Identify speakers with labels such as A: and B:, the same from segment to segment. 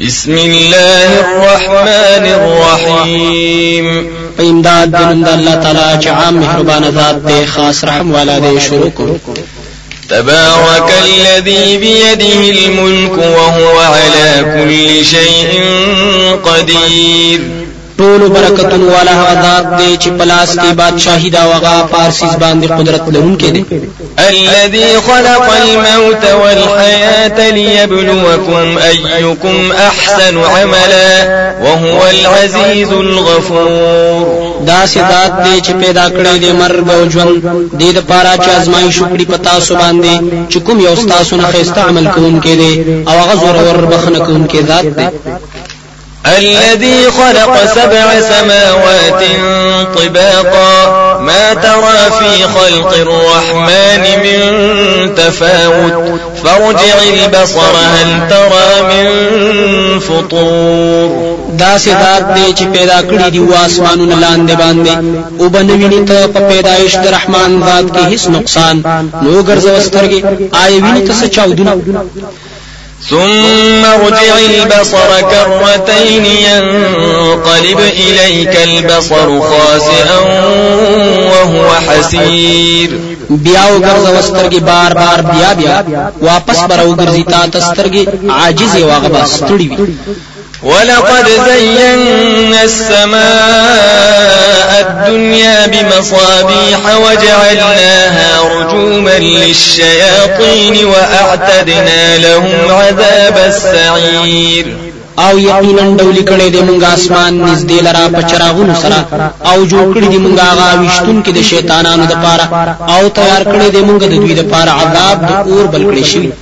A: بسم الله الرحمن الرحيم.
B: فإمداد دنند الله تعالى چې مهربان ذات دی خاص رحم والا دی شروع
A: تبارك الذي بيده الملك وهو على كل شيء قدير
B: ټول برکتون والا هغه ذات دی چې پلاس کې بادشاہي دا وغا پارسیز باندې قدرت لرونکي دی.
A: الذي خلق الموت والحياة ليبلوكم أيكم أحسن عملا وهو العزيز الغفور.
B: دا سدات دی چې پیدا کړی دی مرګ او ژوند. دې د پاره چې ازمایښت وکړي پتا سو باندې چې کوم یو تاسو نه خسته عمل کوونکې دی او هغه زور ور بخنه کوونکې ذات دی
A: الذي خلق سبع سماوات طباقا. ما ترى في خلق الرحمن من تفاوت. فارجع البصر هل ترى من فطور؟
B: داسې ذات دی چې پیدا کړی دی اووه اسمانونه لاندې باندې. او نه به ویني ته په پیدایش د رحمان ذات کې هیڅ نقصان. نو ګرځو سترګې. آیا ویني ته څه چاودونه؟
A: ثم ارجع البصر كرتين ينقلب إليك البصر خاسئا وهو حسير.
B: بیا وګرځه سترګې بار بار بیا بیا واپس بر وګرځي تا ته سترګې عاجز واغبا ستړي وي.
A: ولقد زينا السماء الدنيا بمصابيح وجعلناها رجوما للشياطين وأعتدنا لهم عذاب السعير.
B: او یقینا ډولي کړی دی مونږه اسمان نږدې لره په چراغونو سره. او جوړ کړي د مونږه هغه وشتون کې د شیطانانو د پاره او تیار کړي د مونږه د دوی د پاره عذاب د اور بل کړي شي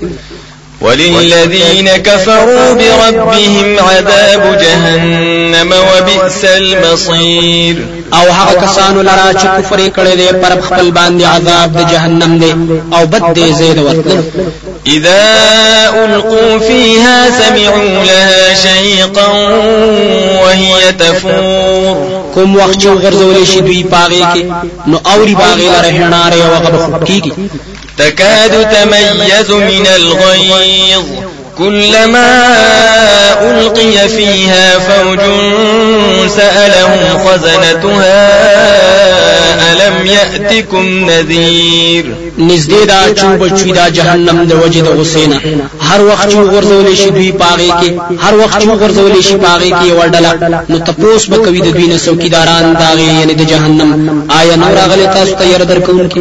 A: وللذين كفروا بربهم عذاب جهنم وبئس المصير.
B: او هغه کسانو لره چې کفر کړي دي پر خپل باندې عذاب د جهنم دی او بد دی ځای د
A: ورتلو إذا ألقوا فيها سمعوا لها شهيقا وهي تفور.
B: کوم وخت چې غرزول شي دوی په هغې کې نو اوري به هغې لره هناره أو غبخ کیږي.
A: تكاد تميز من الغيظ. كلما ألقي فيها فوج سألهم خزنتها ألم يأتكم نذير؟
B: نزدې ده چې وبه چوي دا جهنم د وجد حسینا هر وخت چې ورزول شي دوی پاغي کې هر وخت چې ورزول شي پاغي کې وړډلا نو تپوس به کوي د دوی نه څوکیداران یعنی د جهنم. آیا نور غلي تاسو ته ير درکون کې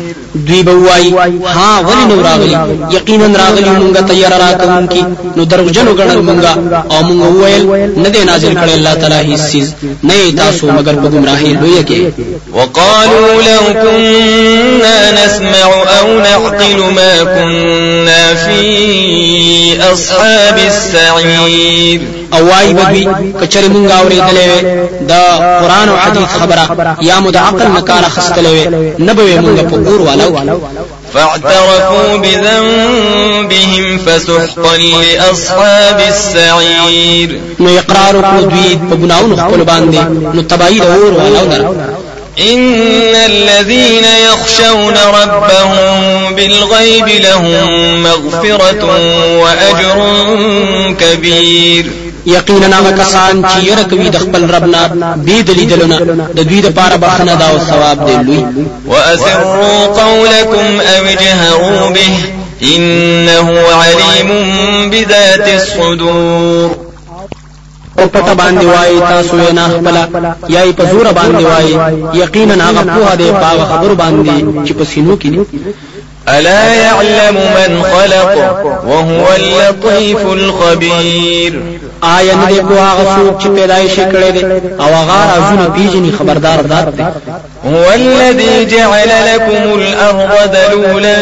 B: دوی به وای ها ولی نو راغلی یقینا راغلی مونږه تیار راکون کی نو دروغجن وګڼل مونږه او مونږ ویل نه دی نازل کړي الله تعالی هیڅ نه تاسو مگر په گمراهی لوی کې
A: وقالوا لو كنا نسمع أو نعقل ما كنا في اصحاب السعير
B: او وای به دوی کچری مونږ اورېدلې دا قرآن او حديث خبرة. یا مو د عقل نه کار خستلې نه به مونږ په اور والو
A: فاعترفوا بذنبهم فسحقا لأصحاب السعير.
B: نو اقرار کو دوی په ګناونو خپل باندې نو تبعید اور والو
A: إن الذين يخشون ربهم بالغيب لهم مغفرة وأجر كبير.
B: یقینا هغه کسان چې یره کوي د خپل ربنا بې د لیدلو نه د دوی د پاره بخنه ده او ثواب دی لوی
A: واسروا قولكم أو اجهروا به انه عليم بذات الصدور.
B: او پټه باندې وای تاسو نه خپل یا په زور باندې وای یقینا هغه پوهه دی په هغه خبر باندې چې په سینو کې
A: ألا يعلم من خلق وهو اللطيف الخبير.
B: آیا نه دی په هغه څوک چې پیدایش کړی دی؟ أو هغه رازونه پیژني خبردار ذات دی.
A: هو الذي جعل لكم الأرض ذلولا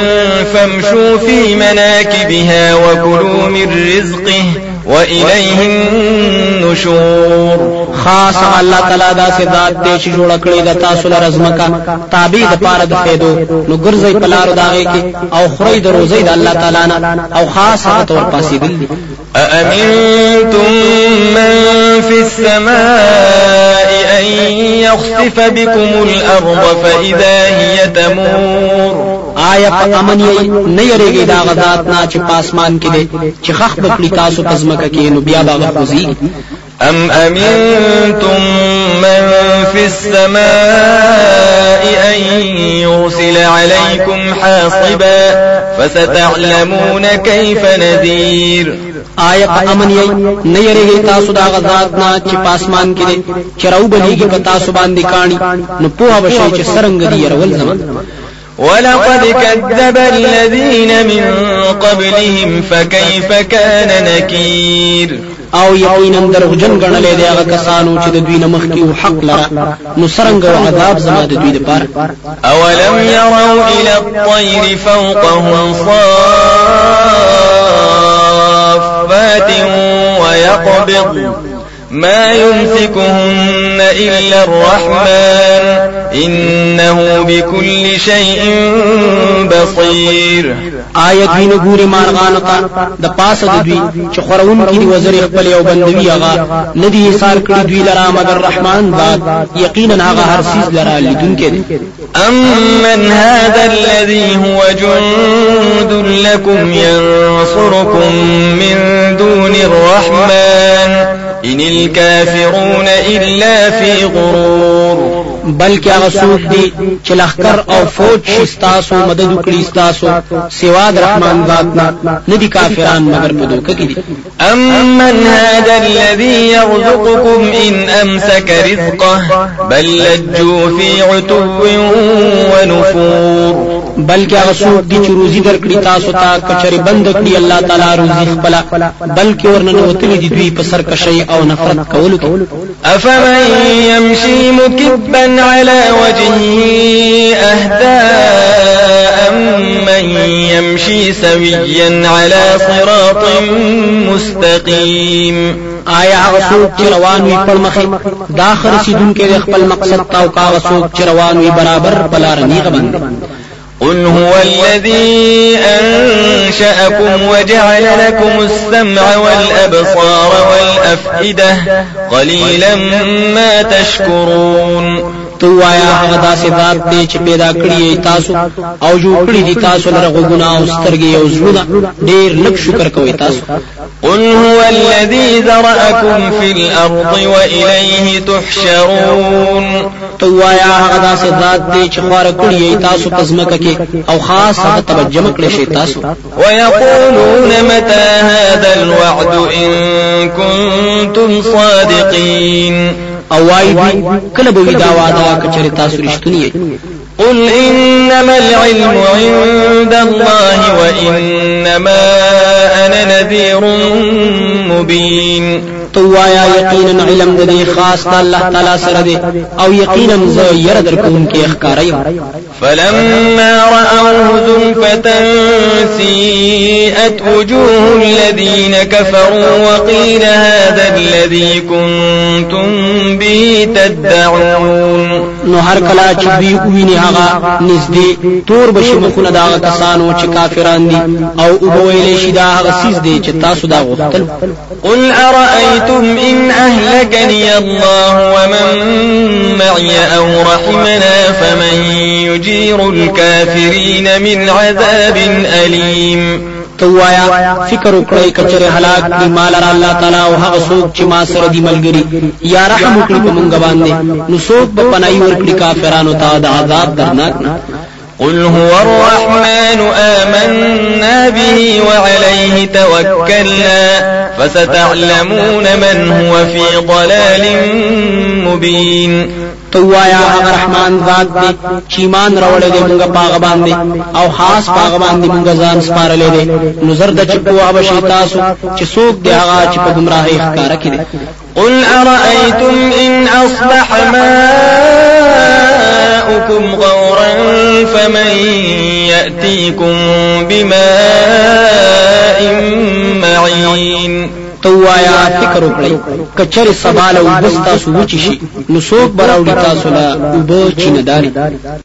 A: فامشوا في مناكبها وكلوا من رزقه وإليه النشور.
B: خاص الله تعالی دا ذات دې چې جوړ کړی د تاسو لپاره زمکا تابع د پاره د فایدو. نو ګرځي په لار داږي کې او خوري د روزي د الله تعالی نه او خاص هغه ته ورپاسې دي
A: أأمنتم من في السماء أن يخسف بكم الأرض فإذا هي تمور؟
B: آیا په امن یې نه یریږي د هغه ذات نه چې په اسمان کې دي چې خخ بکړی تاسو په زمکه کې نو بیا به هغه خوځي.
A: أم أمنتم من في السماء أن يرسل عليكم حاصبا فستعلمون كيف نذير؟
B: آیا په امن یې نه یریږي تاسو دا غزاد نه چې پاسمان کې راو بلیږي په تاسو باندې کانی نو پوها بشي چې سرنګ دی يرول زمان
A: ولقد كذب الذين من قبلهم فكيف كان نكير؟
B: أو یقینا دروغجن غنلې دی هغه کسانو چې د دوی نه مخکې حق لره. نو سرنګ أو عذاب زما د دوی لپاره
A: أولم يروا إلى الطير فوقهم صافات ويقبض ما يمسكهن إلا الرحمن. إنه بكل شيء بصير.
B: آیت وینه ګوري مارغان ته د پاسه د دوی چې خورون کې وزر خپل یو بندوی هغه ندی حسار کړی دوی لرا مگر رحمان ذات یقینا هغه هر سیز لرا لیدونکې دی
A: أمن هذا الذي هو جند لكم ينصركم من دون الرحمن. إن الكافرون إلا في غرور.
B: بلکې هغه څوک دي چې لښکر او فوج شي ستاسو مدد وکړي ستاسو سوا د رحمان ذات نه ندي کافران مگر په دوکه کې دي.
A: أمن هذا الذي يرزقكم ان امسك رزقه بل لجوا في عتو ونفور.
B: بلکې هغه څوک دي چې روزي درکړي تاسو ته کچري بند کړي الله تعالی روزي خپل بلکې ورننه وتلي دي دوی په سرکشي او نفرت کولو کې.
A: افمن يمشي مكبا على وجهه أهدى أمن يمشي سويا على صراط مستقيم.
B: آیا هغه څوک چې روان وي په مخه دا خه رسیدونکی د خپل مقصد ته او هغه څوک چې روان وي برابر په لار نیغه باندې
A: قل هو الذي أنشأكم وجعل لكم السمع والأبصار والأفئدة قليلا ما تشكرون.
B: تو وایا هغه داسې ذات دی چې پیدا کړی تاسو او جوړ کړی دي تاسو لره غوګونه او سترګې او زړونه. ډیر لږ شکر کوي تاسو.
A: قل هو الذي ذرأكم في الأرض وإليه تحشرون.
B: تو وایا هغه داسې ذات دی چې خور کړی تاسو په زمکه کې او خاص هغه توجه کړی شي تاسو.
A: ويقولون متى هذا الوعد إن كنتم صادقين
B: او وای کله به دا وعده کچری تاسو رښتونی
A: قل إنما العلم عند الله وإنما أنا نذير مبين
B: تو وایا یقینا علم د دې خاص د الله تعالی سره دی أو یقینا زه ير درکوم کې اخکارای
A: فلما رأوه زلفة سيئت وجوه الذين كفروا وقيل هذا الذي كنتم به تدعون
B: نو هر کله چې دوی ویني هغه نږدې تور بشي مخونه دا کسانو چې کافران دي او وبه ویل شي دا هغه څیز دی چې تاسو دا غوښتل.
A: قل أرأيتم إن أهلكني الله ومن معي أو رحمنا فمن يجير الكافرين من عذاب أليم.
B: تو وایا فکر وکړی کچره هلاک کړي ما لره الله تعالی او هغه څوک چې ما سره دی ملګری یا رحم وکړي په مونږ باندې. نو څوک په پنای ورکړي کافرانو ته د عذاب درناک نه
A: قل هو الرحمن آمنا به وعليه توكلنا فستعلمون من هو في ضلال مبين.
B: تو وایا هغه رحمان ذات دی چې ایمان راوړل دی موږ پاغه باندې أو خاص پاغه باندې موږ ځان سپارلې دي نو زر د چپو أو شي تاسو چې څوک دی هغه چې په گمراهۍ ښکارا کړي
A: قل أرأيتم إن أصبح ماؤكم غورا فمن يأتيكم بماء معين.
B: توایا فکر وکړئ. کچره سباله وبستا سوچ شي نو څوک براوړي تاسو لا وب چینداري